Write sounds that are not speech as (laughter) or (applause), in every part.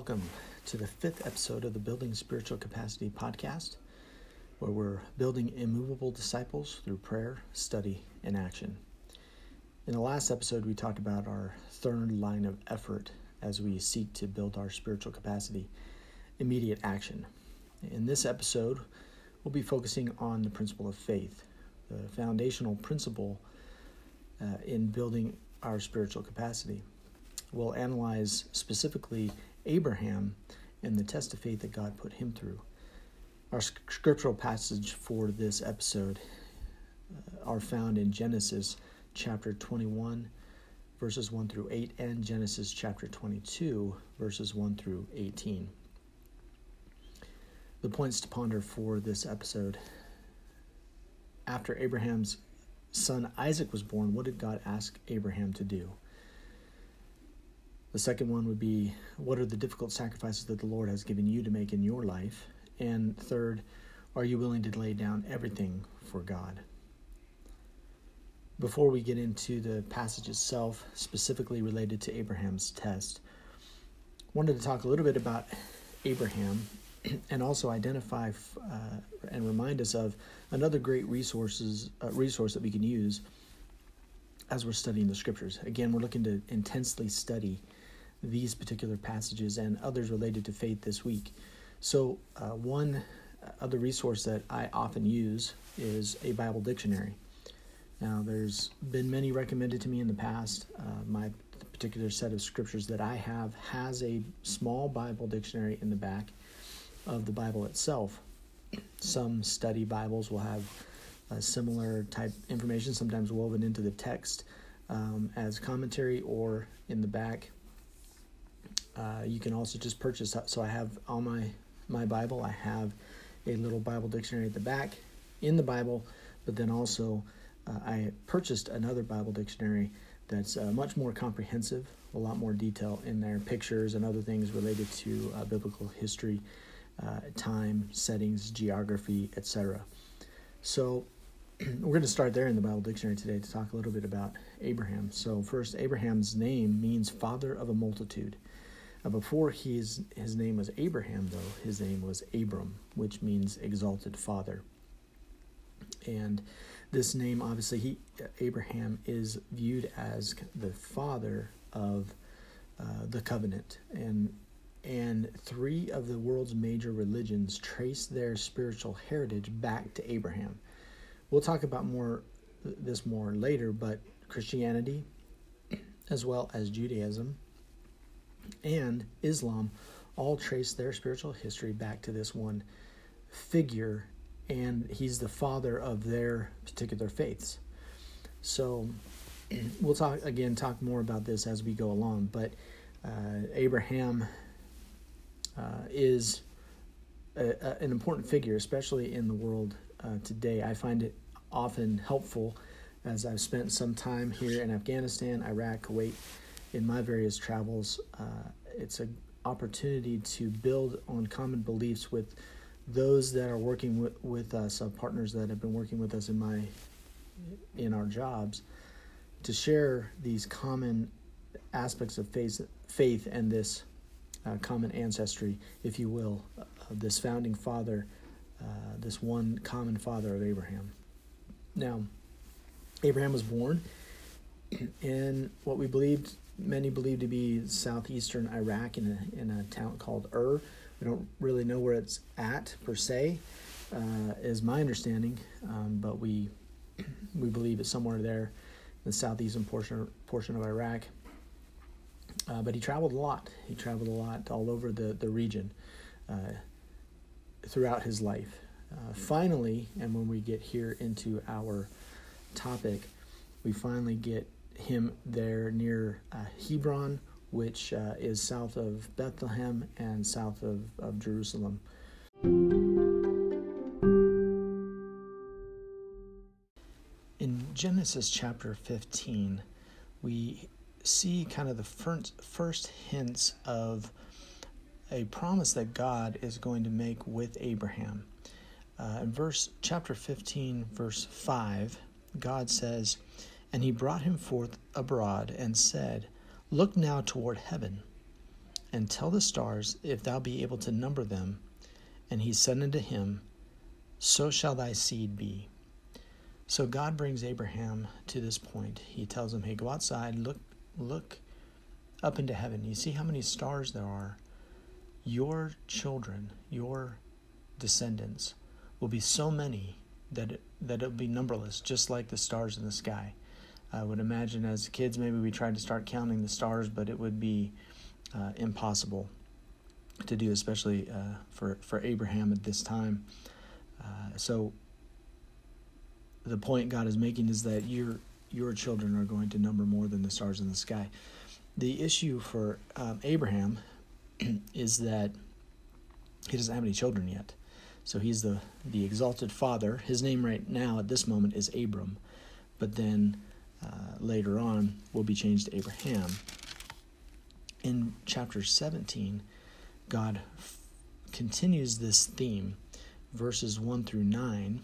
Welcome to the fifth episode of the Building Spiritual Capacity podcast, where we're building immovable disciples through prayer, study, and action. In the last episode, we talked about our third line of effort as we seek to build our spiritual capacity immediate action. In this episode, we'll be focusing on the principle of faith, the foundational principle uh, in building our spiritual capacity. We'll analyze specifically Abraham and the test of faith that God put him through. Our scriptural passage for this episode uh, are found in Genesis chapter 21, verses 1 through 8, and Genesis chapter 22, verses 1 through 18. The points to ponder for this episode. After Abraham's son Isaac was born, what did God ask Abraham to do? The second one would be what are the difficult sacrifices that the Lord has given you to make in your life? And third, are you willing to lay down everything for God? Before we get into the passage itself, specifically related to Abraham's test, I wanted to talk a little bit about Abraham (clears throat) and also identify uh, and remind us of another great resources uh, resource that we can use as we're studying the scriptures. Again, we're looking to intensely study these particular passages and others related to faith this week. So, uh, one other resource that I often use is a Bible dictionary. Now, there's been many recommended to me in the past. Uh, my particular set of scriptures that I have has a small Bible dictionary in the back of the Bible itself. Some study Bibles will have similar type information, sometimes woven into the text um, as commentary or in the back uh, you can also just purchase. So I have all my my Bible. I have a little Bible dictionary at the back in the Bible, but then also uh, I purchased another Bible dictionary that's uh, much more comprehensive, a lot more detail in there, pictures and other things related to uh, biblical history, uh, time, settings, geography, etc. So (clears throat) we're going to start there in the Bible dictionary today to talk a little bit about Abraham. So first, Abraham's name means father of a multitude. Uh, before his, his name was Abraham, though, his name was Abram, which means exalted father. And this name, obviously, he Abraham is viewed as the father of uh, the covenant, and and three of the world's major religions trace their spiritual heritage back to Abraham. We'll talk about more this more later, but Christianity, as well as Judaism, and Islam all trace their spiritual history back to this one figure, and he's the father of their particular faiths. So (clears throat) we'll talk again, talk more about this as we go along, but uh, Abraham uh, is a, a, an important figure, especially in the world uh, today. I find it often helpful as I've spent some time here in Afghanistan, Iraq, Kuwait, in my various travels, uh, it's an opportunity to build on common beliefs with those that are working with, with us, uh, partners that have been working with us in my in our jobs, to share these common aspects of faith, faith and this uh, common ancestry, if you will, of this founding father, uh, this one common father of Abraham. Now, Abraham was born in what we believed many believe to be southeastern Iraq in a, in a town called Ur. We don't really know where it's at per se, uh, is my understanding, um, but we we believe it's somewhere there in the southeastern portion portion of Iraq. Uh, but he traveled a lot. He traveled a lot all over the the region uh, throughout his life. Uh, finally, and when we get here into our topic, we finally get him there near uh, Hebron, which uh, is south of Bethlehem and south of, of Jerusalem. In Genesis chapter 15, we see kind of the first, first hints of a promise that God is going to make with Abraham. Uh, in verse chapter 15, verse 5, God says, and he brought him forth abroad and said, Look now toward heaven, and tell the stars if thou be able to number them. And he said unto him, So shall thy seed be. So God brings Abraham to this point. He tells him, Hey, go outside, look, look up into heaven. You see how many stars there are. Your children, your descendants, will be so many that it, that it'll be numberless, just like the stars in the sky. I would imagine as kids, maybe we tried to start counting the stars, but it would be uh, impossible to do, especially uh, for for Abraham at this time. Uh, so the point God is making is that your your children are going to number more than the stars in the sky. The issue for um, Abraham (clears throat) is that he doesn't have any children yet. So he's the, the exalted father. His name right now at this moment is Abram, but then uh, later on will be changed to Abraham. In chapter 17, God f- continues this theme. Verses 1 through 9,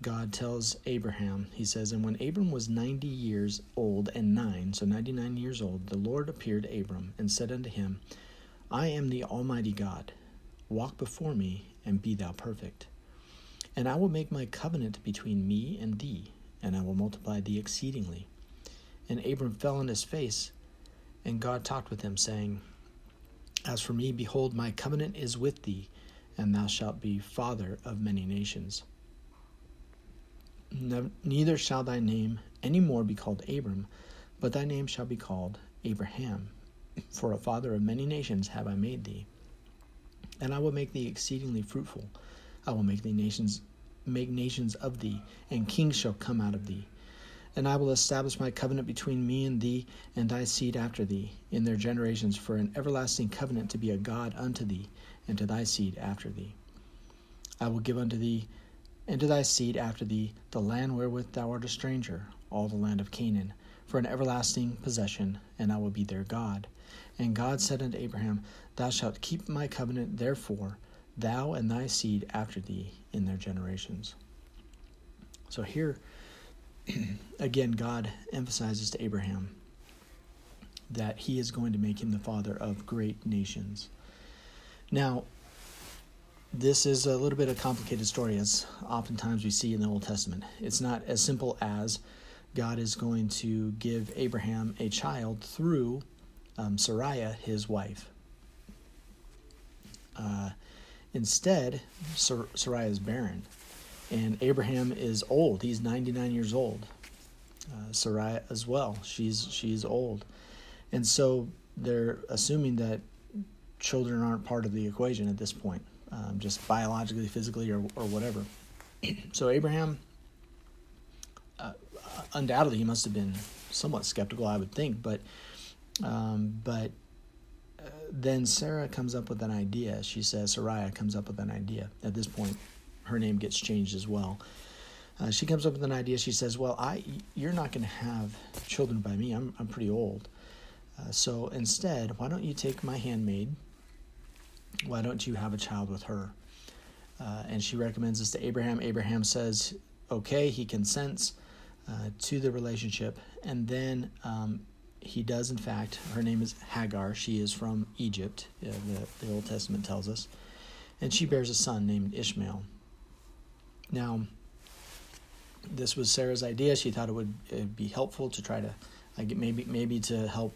God tells Abraham, He says, And when Abram was 90 years old and nine, so 99 years old, the Lord appeared to Abram and said unto him, I am the Almighty God. Walk before me and be thou perfect. And I will make my covenant between me and thee, and I will multiply thee exceedingly. And Abram fell on his face, and God talked with him, saying, As for me, behold, my covenant is with thee, and thou shalt be father of many nations. Neither shall thy name any more be called Abram, but thy name shall be called Abraham, for a father of many nations have I made thee. And I will make thee exceedingly fruitful. I will make thee nations make nations of thee, and kings shall come out of thee. And I will establish my covenant between me and thee and thy seed after thee in their generations for an everlasting covenant to be a God unto thee and to thy seed after thee. I will give unto thee and to thy seed after thee the land wherewith thou art a stranger, all the land of Canaan, for an everlasting possession, and I will be their God. And God said unto Abraham, Thou shalt keep my covenant, therefore, thou and thy seed after thee in their generations. So here, (clears throat) again, God emphasizes to Abraham that he is going to make him the father of great nations. Now, this is a little bit of a complicated story, as oftentimes we see in the Old Testament. It's not as simple as God is going to give Abraham a child through um, Sarai, his wife. Uh, instead, Sar- Sarai is barren, and Abraham is old. He's 99 years old. Uh, Sarai as well. She's she's old, and so they're assuming that children aren't part of the equation at this point, um, just biologically, physically, or or whatever. (clears throat) so Abraham, uh, undoubtedly, he must have been somewhat skeptical, I would think, but um, but uh, then Sarah comes up with an idea. She says, Sarai comes up with an idea. At this point, her name gets changed as well. Uh, she comes up with an idea. She says, "Well, I, you're not going to have children by me. I'm, I'm pretty old. Uh, so instead, why don't you take my handmaid? Why don't you have a child with her?" Uh, and she recommends this to Abraham. Abraham says, "Okay." He consents uh, to the relationship, and then um, he does, in fact. Her name is Hagar. She is from Egypt, uh, the, the Old Testament tells us. And she bears a son named Ishmael. Now, this was Sarah's idea. She thought it would be helpful to try to, like, maybe maybe to help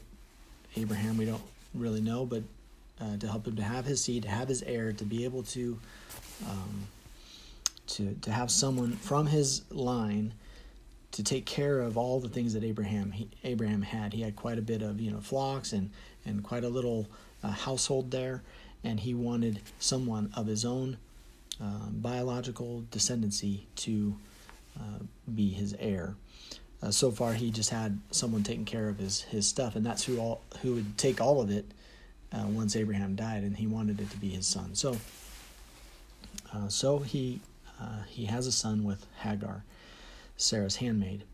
Abraham. We don't really know, but uh, to help him to have his seed, to have his heir, to be able to, um, to to have someone from his line to take care of all the things that Abraham he, Abraham had. He had quite a bit of you know flocks and and quite a little uh, household there, and he wanted someone of his own um, biological descendancy to uh, be his heir. Uh, so far, he just had someone taking care of his his stuff, and that's who all who would take all of it uh, once Abraham died, and he wanted it to be his son. So, uh, so he uh, he has a son with Hagar. Sarah's handmaid.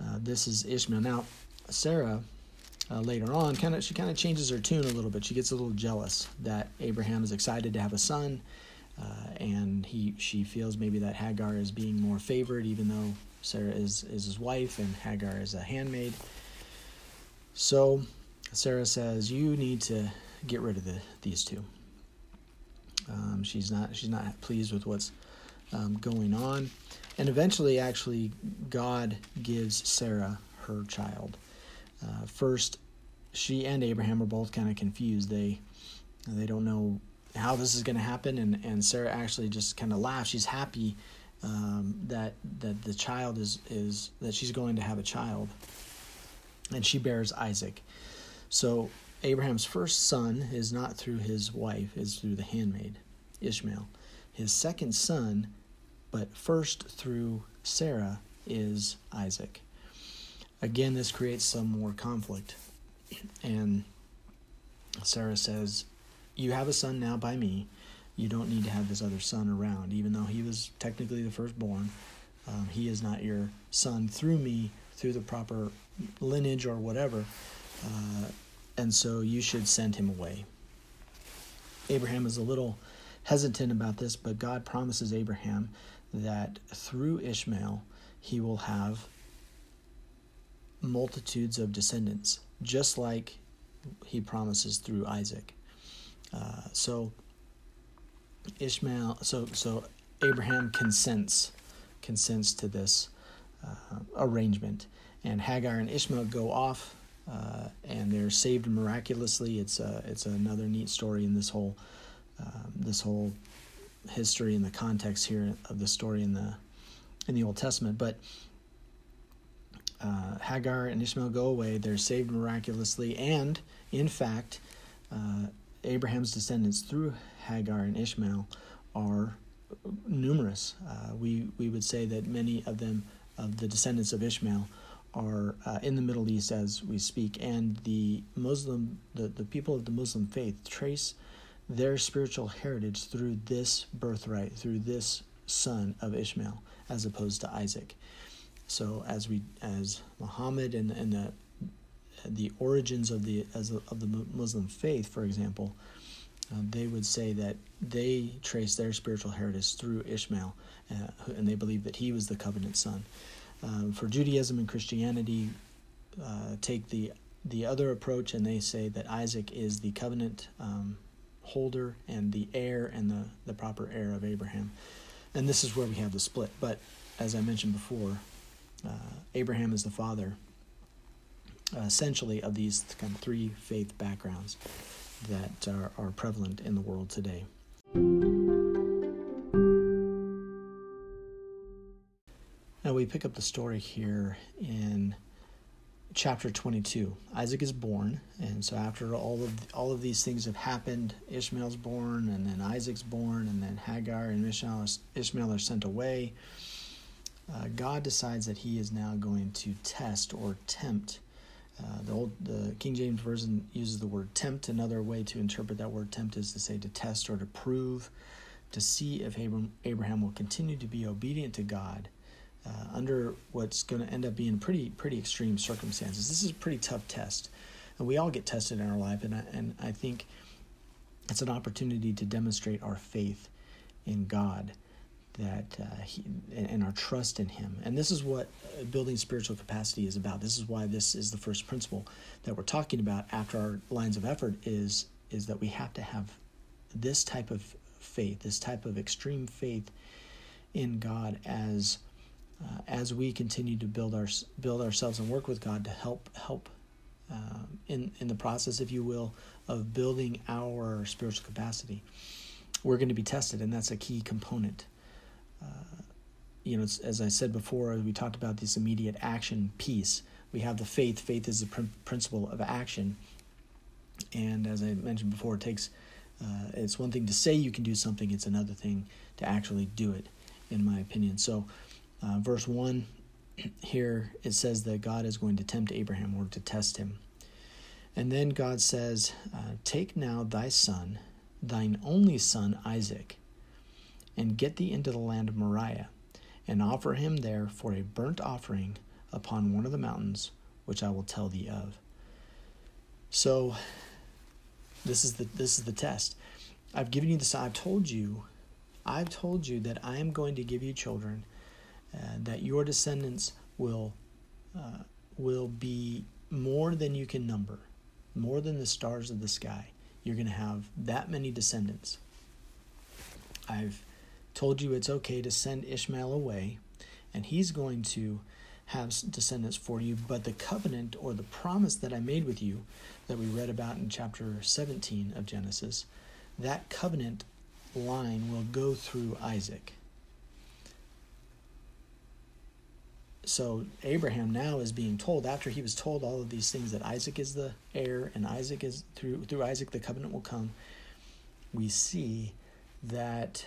Uh, this is Ishmael. Now, Sarah uh, later on kind of she kind of changes her tune a little bit. She gets a little jealous that Abraham is excited to have a son, uh, and he she feels maybe that Hagar is being more favored, even though Sarah is is his wife and Hagar is a handmaid. So Sarah says, "You need to get rid of the, these two. Um, she's not she's not pleased with what's um, going on, and eventually, actually, God gives Sarah her child. Uh, first, she and Abraham are both kind of confused. They they don't know how this is going to happen, and, and Sarah actually just kind of laughs. She's happy um, that that the child is is that she's going to have a child, and she bears Isaac. So Abraham's first son is not through his wife; is through the handmaid, Ishmael. His second son, but first through Sarah, is Isaac. Again, this creates some more conflict, and Sarah says, "You have a son now by me." you don't need to have this other son around, even though he was technically the firstborn. Um, he is not your son through me, through the proper lineage or whatever. Uh, and so you should send him away. Abraham is a little hesitant about this, but God promises Abraham that through Ishmael he will have multitudes of descendants, just like he promises through Isaac. Uh, so Ishmael, so so Abraham consents consents to this uh, arrangement, and Hagar and Ishmael go off, uh, and they're saved miraculously. It's a, it's another neat story in this whole um, this whole history and the context here of the story in the in the Old Testament, but. Uh, Hagar and Ishmael go away. They're saved miraculously, and in fact, uh, Abraham's descendants through Hagar and Ishmael are numerous. Uh, we we would say that many of them, of the descendants of Ishmael, are uh, in the Middle East as we speak, and the Muslim, the, the people of the Muslim faith trace their spiritual heritage through this birthright, through this son of Ishmael, as opposed to Isaac. So as we as Muhammad and and the the origins of the as of the Muslim faith, for example, um, they would say that they trace their spiritual heritage through Ishmael, uh, and they believe that he was the covenant son. Um, for Judaism and Christianity, uh, take the the other approach, and they say that Isaac is the covenant um, holder and the heir and the, the proper heir of Abraham. And this is where we have the split. But as I mentioned before, uh, Abraham is the father, uh, essentially, of these kind of three faith backgrounds that are, are prevalent in the world today. Now we pick up the story here in chapter 22. Isaac is born, and so after all of all of these things have happened, Ishmael's born, and then Isaac's born, and then Hagar and Ishmael, Ishmael are sent away. Uh, God decides that He is now going to test or tempt uh, the old the King James version uses the word tempt. Another way to interpret that word tempt is to say to test or to prove, to see if Abraham, Abraham will continue to be obedient to God uh, under what's going to end up being pretty pretty extreme circumstances. This is a pretty tough test, and we all get tested in our life, and I, and I think it's an opportunity to demonstrate our faith in God that uh, he, and our trust in him and this is what building spiritual capacity is about this is why this is the first principle that we're talking about after our lines of effort is is that we have to have this type of faith this type of extreme faith in god as uh, as we continue to build our build ourselves and work with god to help help uh, in in the process if you will of building our spiritual capacity we're going to be tested and that's a key component uh, you know, as I said before, we talked about this immediate action piece. We have the faith. Faith is the pr- principle of action, and as I mentioned before, it takes. Uh, it's one thing to say you can do something; it's another thing to actually do it, in my opinion. So, uh, verse one here it says that God is going to tempt Abraham or to test him, and then God says, uh, "Take now thy son, thine only son Isaac." and get thee into the land of Moriah, and offer him there for a burnt offering upon one of the mountains which I will tell thee of. So this is the this is the test. I've given you this I've told you I've told you that I am going to give you children that your descendants will uh, will be more than you can number, more than the stars of the sky. you're going to have that many descendants. I've told you it's okay to send Ishmael away, and he's going to have descendants for you. But the covenant or the promise that I made with you, that we read about in chapter 17 of Genesis, that covenant line will go through Isaac. So Abraham now is being told after he was told all of these things that Isaac is the heir and Isaac is through through Isaac the covenant will come. We see that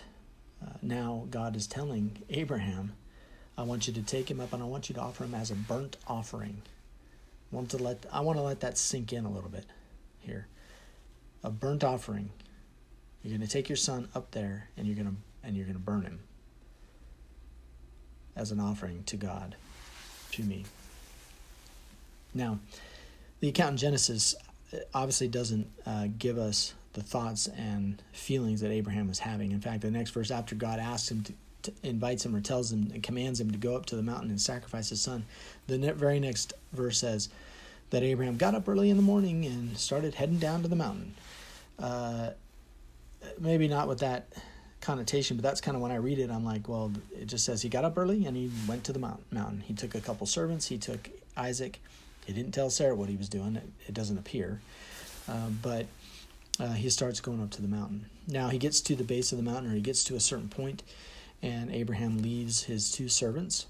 uh, now God is telling Abraham, I want you to take him up and I want you to offer him as a burnt offering. I want to let I want to let that sink in a little bit here. A burnt offering. You're going to take your son up there and you're going to and you're going to burn him as an offering to God to me. Now, the account in Genesis uh, obviously doesn't uh, give us the thoughts and feelings that Abraham was having. In fact, the next verse after God asks him to, to invites him or tells him and commands him to go up to the mountain and sacrifice his son, the ne- very next verse says that Abraham got up early in the morning and started heading down to the mountain. Uh, maybe not with that connotation, but that's kind of when I read it, I'm like, well, it just says he got up early and he went to the mountain. He took a couple servants. He took Isaac. He didn't tell Sarah what he was doing. It, it doesn't appear, uh, but uh, he starts going up to the mountain. Now he gets to the base of the mountain, or he gets to a certain point, and Abraham leaves his two servants,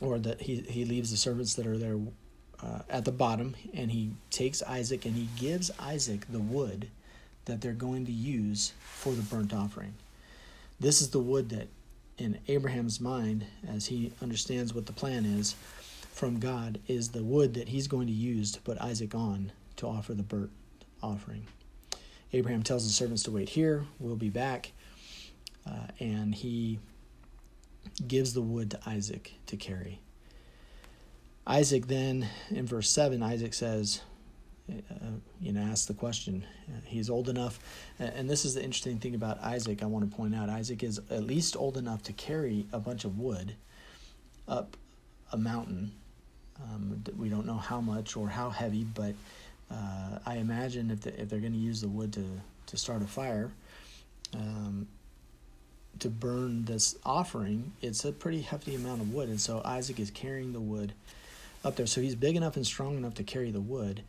or that he he leaves the servants that are there uh, at the bottom, and he takes Isaac and he gives Isaac the wood that they're going to use for the burnt offering. This is the wood that, in Abraham's mind, as he understands what the plan is from God, is the wood that he's going to use to put Isaac on to offer the burnt offering. Abraham tells his servants to wait here, we'll be back, uh, and he gives the wood to Isaac to carry. Isaac then, in verse 7, Isaac says, uh, you know, ask the question. Uh, he's old enough, and this is the interesting thing about Isaac. I want to point out Isaac is at least old enough to carry a bunch of wood up a mountain. Um, we don't know how much or how heavy, but uh, I imagine if, the, if they're going to use the wood to to start a fire, um, to burn this offering, it's a pretty hefty amount of wood, and so Isaac is carrying the wood up there. So he's big enough and strong enough to carry the wood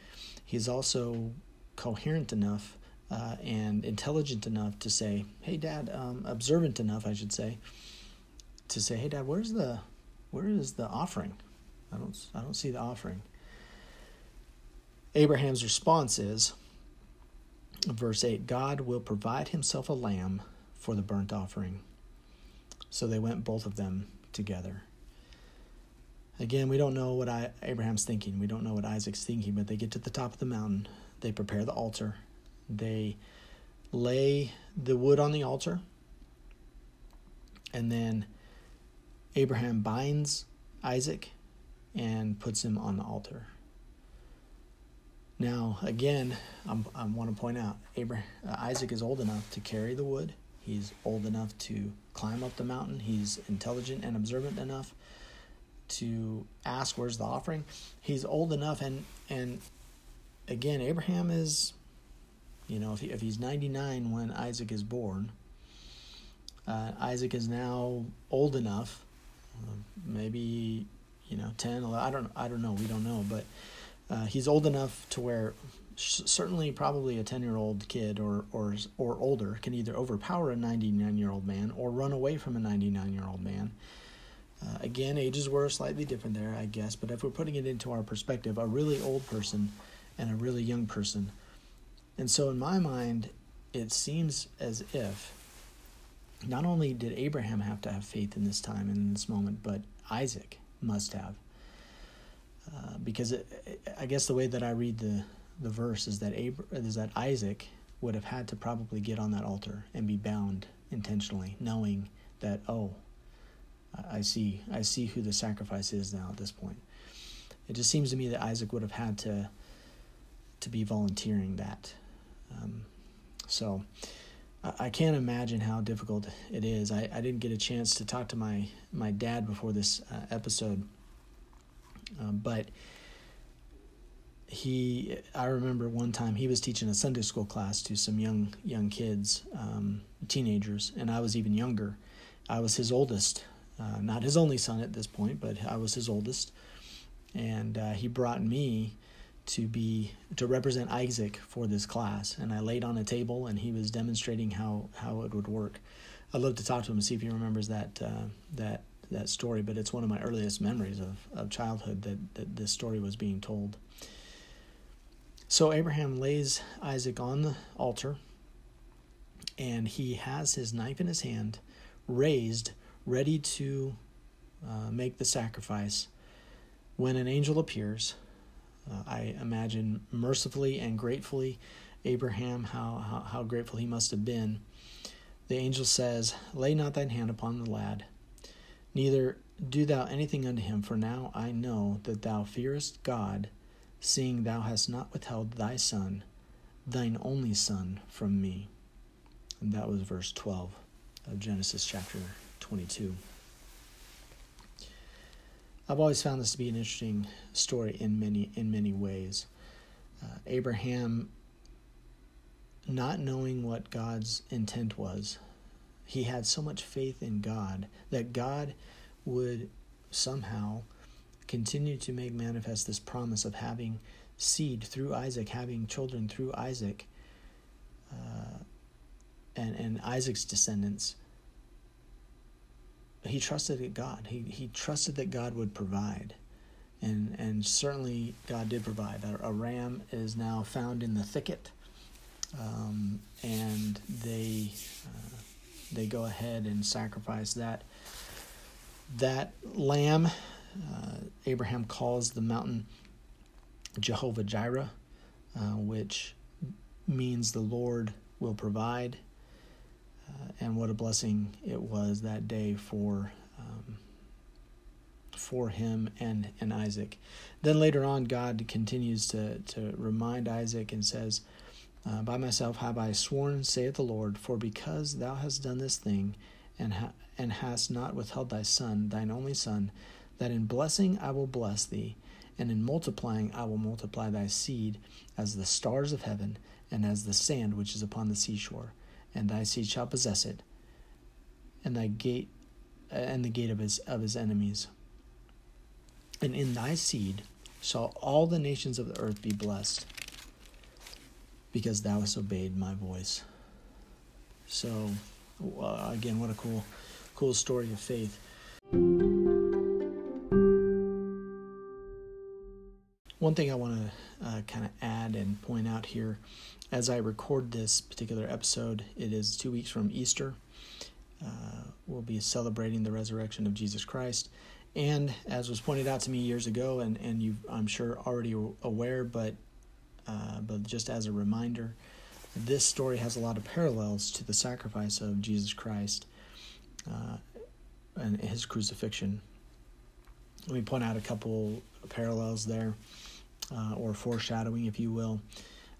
he's also coherent enough uh, and intelligent enough to say, "Hey, Dad," um, observant enough, I should say, to say, "Hey, Dad, where's the where is the offering? I don't I don't see the offering." Abraham's response is, verse eight: God will provide Himself a lamb for the burnt offering. So they went both of them together. Again, we don't know what I, Abraham's thinking. We don't know what Isaac's thinking, but they get to the top of the mountain. They prepare the altar. They lay the wood on the altar. And then Abraham binds Isaac and puts him on the altar. Now, again, I'm, i want to point out Abraham, uh, Isaac is old enough to carry the wood. He's old enough to climb up the mountain. He's intelligent and observant enough to ask where's the offering. He's old enough, and and again, Abraham is, you know, if he, if he's 99 when Isaac is born, uh, Isaac is now old enough, uh, maybe you know 10, 11, I don't I don't know, we don't know, but uh, he's old enough to where certainly probably a 10 year old kid or, or or older can either overpower a 99 year old man or run away from a 99 year old man uh, again, ages were slightly different there, I guess, but if we're putting it into our perspective, a really old person and a really young person. And so, in my mind, it seems as if not only did Abraham have to have faith in this time and in this moment, but Isaac must have. Uh, because it, I guess the way that I read the, the verse is that Abra- is that Isaac would have had to probably get on that altar and be bound intentionally, knowing that oh, I see I see who the sacrifice is now at this point. It just seems to me that Isaac would have had to to be volunteering that. Um, so I, I can't imagine how difficult it is. I, I didn't get a chance to talk to my my dad before this uh, episode, um, but he I remember one time he was teaching a Sunday school class to some young young kids, um, teenagers, and I was even younger. I was his oldest, uh, not his only son at this point, but I was his oldest, and uh, he brought me to be to represent Isaac for this class, and I laid on a table, and he was demonstrating how how it would work. I'd love to talk to him and see if he remembers that uh, that that story, but it's one of my earliest memories of, of childhood that, that this story was being told. So Abraham lays Isaac on the altar, and he has his knife in his hand, raised, ready to uh, make the sacrifice, when an angel appears. Uh, I imagine mercifully and gratefully, Abraham, how, how, how grateful he must have been. The angel says, Lay not thine hand upon the lad, neither do thou anything unto him, for now I know that thou fearest God seeing thou hast not withheld thy son, thine only son, from me. And that was verse 12 of Genesis chapter 22. I've always found this to be an interesting story in many in many ways. Uh, Abraham, not knowing what God's intent was, he had so much faith in God that God would somehow continue to make manifest this promise of having seed through Isaac, having children through Isaac, uh, and and Isaac's descendants. He trusted in God. He he trusted that God would provide, and and certainly God did provide. A, a ram is now found in the thicket, um, and they uh, they go ahead and sacrifice that that lamb uh, Abraham calls the mountain Jehovah Jireh, uh, which means the Lord will provide. Uh, and what a blessing it was that day for um, for him and, and Isaac. Then later on, God continues to, to remind Isaac and says, uh, By myself have I sworn, saith the Lord, for because thou hast done this thing, and, ha- and hast not withheld thy son, thine only son, that in blessing I will bless thee, and in multiplying I will multiply thy seed as the stars of heaven, and as the sand which is upon the seashore, and thy seed shall possess it, and thy gate and the gate of his of his enemies. And in thy seed shall all the nations of the earth be blessed, because thou hast obeyed my voice. So, uh, again, what a cool, cool story of faith. One thing I want to uh, kind of add and point out here as I record this particular episode, it is two weeks from Easter. Uh, we'll be celebrating the resurrection of Jesus Christ. And as was pointed out to me years ago, and, and you I'm sure already aware, but uh, but just as a reminder, this story has a lot of parallels to the sacrifice of Jesus Christ uh, and his crucifixion. Let me point out a couple parallels there or foreshadowing, if you will.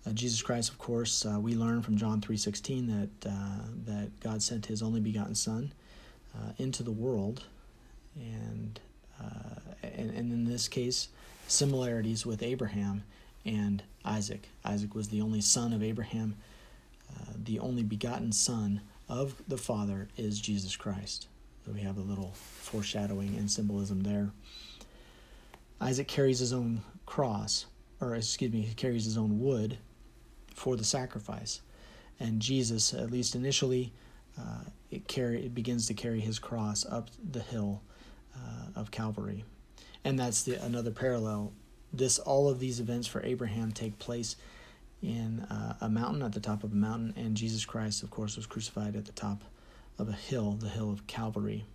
Uh, Jesus Christ, of course, uh, we learn from John three sixteen that uh, that God sent His only begotten Son uh, into the world, and, uh, and and in this case, similarities with Abraham and Isaac. Isaac was the only son of Abraham. the only begotten son of the Father is Jesus Christ. So we have a little foreshadowing and symbolism there. Isaac carries his own cross, or excuse me, he carries his own wood for the sacrifice. And Jesus, at least initially, uh, it carry it begins to carry his cross up the hill uh, of Calvary, and that's the another parallel. This all of these events for Abraham take place in uh, a mountain at the top of a mountain, and Jesus Christ, of course, was crucified at the top of a hill, the hill of Calvary.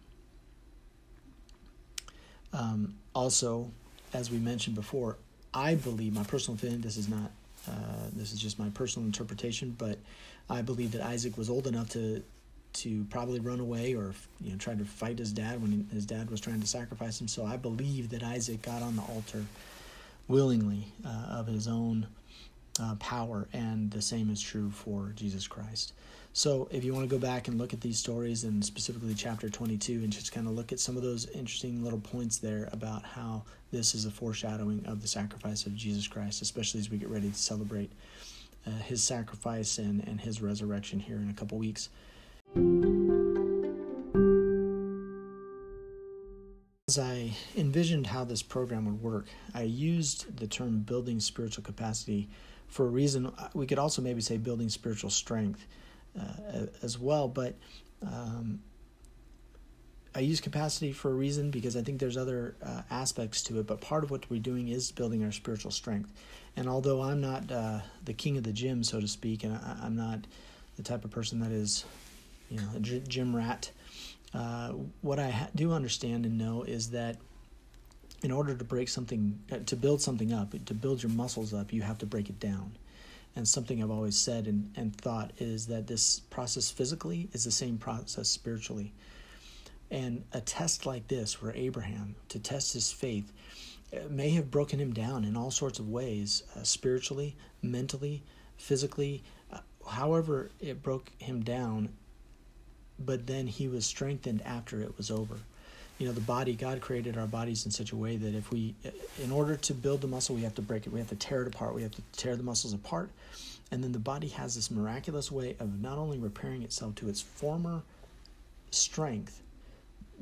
Um, also, as we mentioned before, I believe my personal opinion. This is not. Uh, this is just my personal interpretation, but I believe that Isaac was old enough to to probably run away or you know try to fight his dad when his dad was trying to sacrifice him. So I believe that Isaac got on the altar willingly uh, of his own uh, power, and the same is true for Jesus Christ. So, if you want to go back and look at these stories, and specifically chapter 22, and just kind of look at some of those interesting little points there about how this is a foreshadowing of the sacrifice of Jesus Christ, especially as we get ready to celebrate uh, his sacrifice and, and his resurrection here in a couple weeks. As I envisioned how this program would work, I used the term building spiritual capacity for a reason. We could also maybe say building spiritual strength uh, as well. But um, I use capacity for a reason because I think there's other uh, aspects to it. But part of what we're doing is building our spiritual strength. And although I'm not uh, the king of the gym, so to speak, and I, am not the type of person that is, you know, a gym rat, uh, what I ha- do understand and know is that in order to break something, uh, to build something up, to build your muscles up, you have to break it down and something I've always said and, and thought is that this process physically is the same process spiritually. And a test like this, for Abraham, to test his faith, uh, may have broken him down in all sorts of ways uh, spiritually, mentally, physically, uh, however, it broke him down. But then he was strengthened after it was over you know the body god created our bodies in such a way that if we in order to build the muscle we have to break it. We have to tear it apart. We have to tear the muscles apart. And then the body has this miraculous way of not only repairing itself to its former strength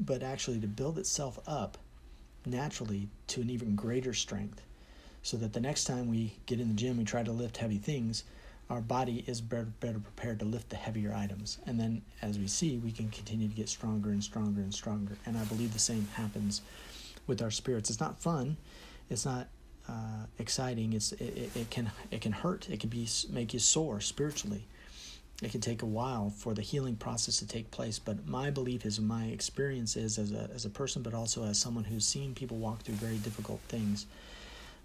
but actually to build itself up naturally to an even greater strength so that the next time we get in the gym we try to lift heavy things our body is better, better prepared to lift the heavier items. And then, as we see, we can continue to get stronger and stronger and stronger. And I believe the same happens with our spirits. It's not fun. It's not uh, exciting. It's it, it, it, can it can hurt. It can be make you sore spiritually. It can take a while for the healing process to take place. But my belief is, my experience is as a as a person, but also as someone who's seen people walk through very difficult things,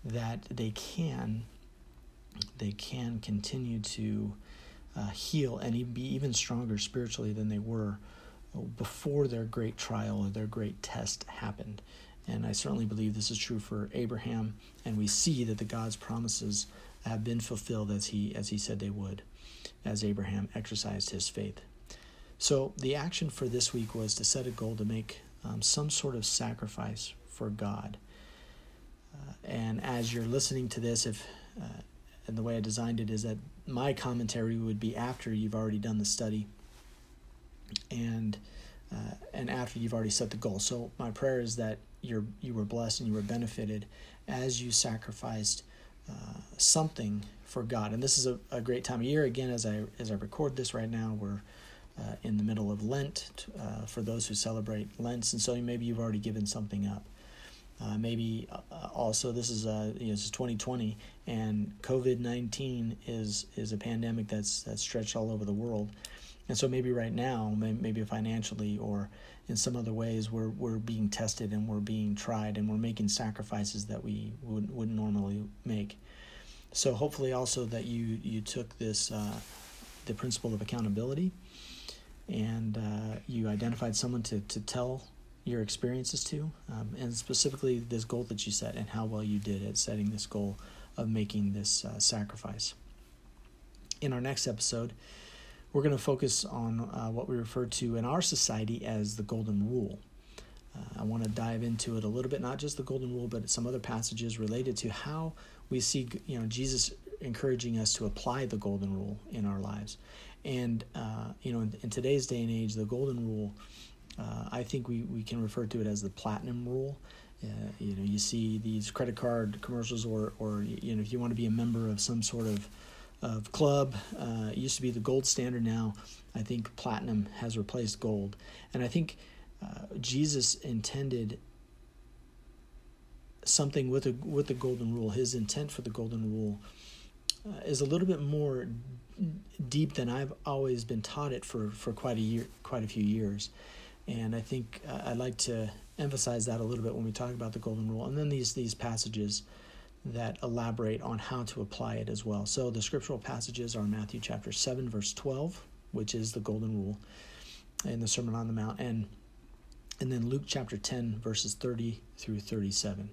that they can they can continue to uh, heal and be even stronger spiritually than they were before their great trial or their great test happened. And I certainly believe this is true for Abraham, and we see that the God's promises have been fulfilled as he as he said they would, as Abraham exercised his faith. So the action for this week was to set a goal to make um, some sort of sacrifice for God. Uh, and as you're listening to this, if uh, and the way I designed it is that my commentary would be after you've already done the study and uh, and after you've already set the goal. So my prayer is that you're you were blessed and you were benefited as you sacrificed uh, something for God. And this is a, a great time of year. Again, as I as I record this right now, we're uh, in the middle of Lent uh, for those who celebrate Lent, and so maybe you've already given something up. Uh, maybe uh, also this is uh, you know, this is 2020 and COVID 19 is is a pandemic that's that's stretched all over the world, and so maybe right now, maybe financially or in some other ways, we're we're being tested and we're being tried and we're making sacrifices that we would wouldn't normally make. So hopefully, also that you you took this uh, the principle of accountability, and uh, you identified someone to to tell your experiences to, um, and specifically this goal that you set and how well you did at setting this goal of making this uh, sacrifice. In our next episode, we're going to focus on uh, what we refer to in our society as the Golden Rule. Uh, I want to dive into it a little bit, not just the Golden Rule, but some other passages related to how we see, you know, Jesus encouraging us to apply the Golden Rule in our lives. And, uh, you know, in, in, today's day and age, the Golden Rule, uh, I think we, we can refer to it as the Platinum Rule. Uh, you know, you see these credit card commercials, or, or you know, if you want to be a member of some sort of of club, uh, it used to be the gold standard. Now, I think platinum has replaced gold, and I think uh, Jesus intended something with a with the golden rule. His intent for the golden rule uh, is a little bit more deep than I've always been taught it for for quite a year, quite a few years, and I think uh, I'd like to emphasize that a little bit when we talk about the golden rule and then these these passages that elaborate on how to apply it as well. So the scriptural passages are matthew chapter 7 verse 12 which is the golden rule in the sermon on the mount and and then luke chapter 10 verses 30 through 37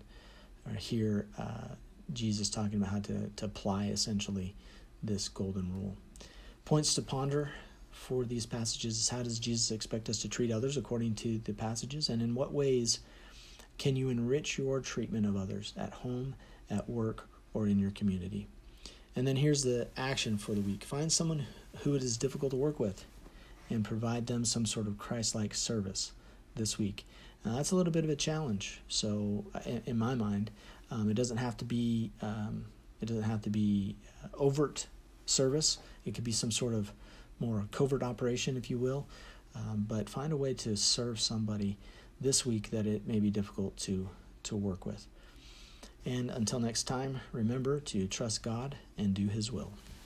are here uh, jesus talking about how to, to apply essentially this golden rule. Points to ponder for these passages is how does Jesus expect us to treat others according to the passages, and in what ways can you enrich your treatment of others at home, at work, or in your community? And then here's the action for the week find someone who it is difficult to work with and provide them some sort of Christ like service this week. Now, that's a little bit of a challenge. So, in my mind, um, it doesn't have to be um, it doesn't have to be uh, overt service. It could be some sort of more covert operation, if you will. Um, but find a way to serve somebody this week that it may be difficult to to work with. And until next time, remember to trust God and do His will.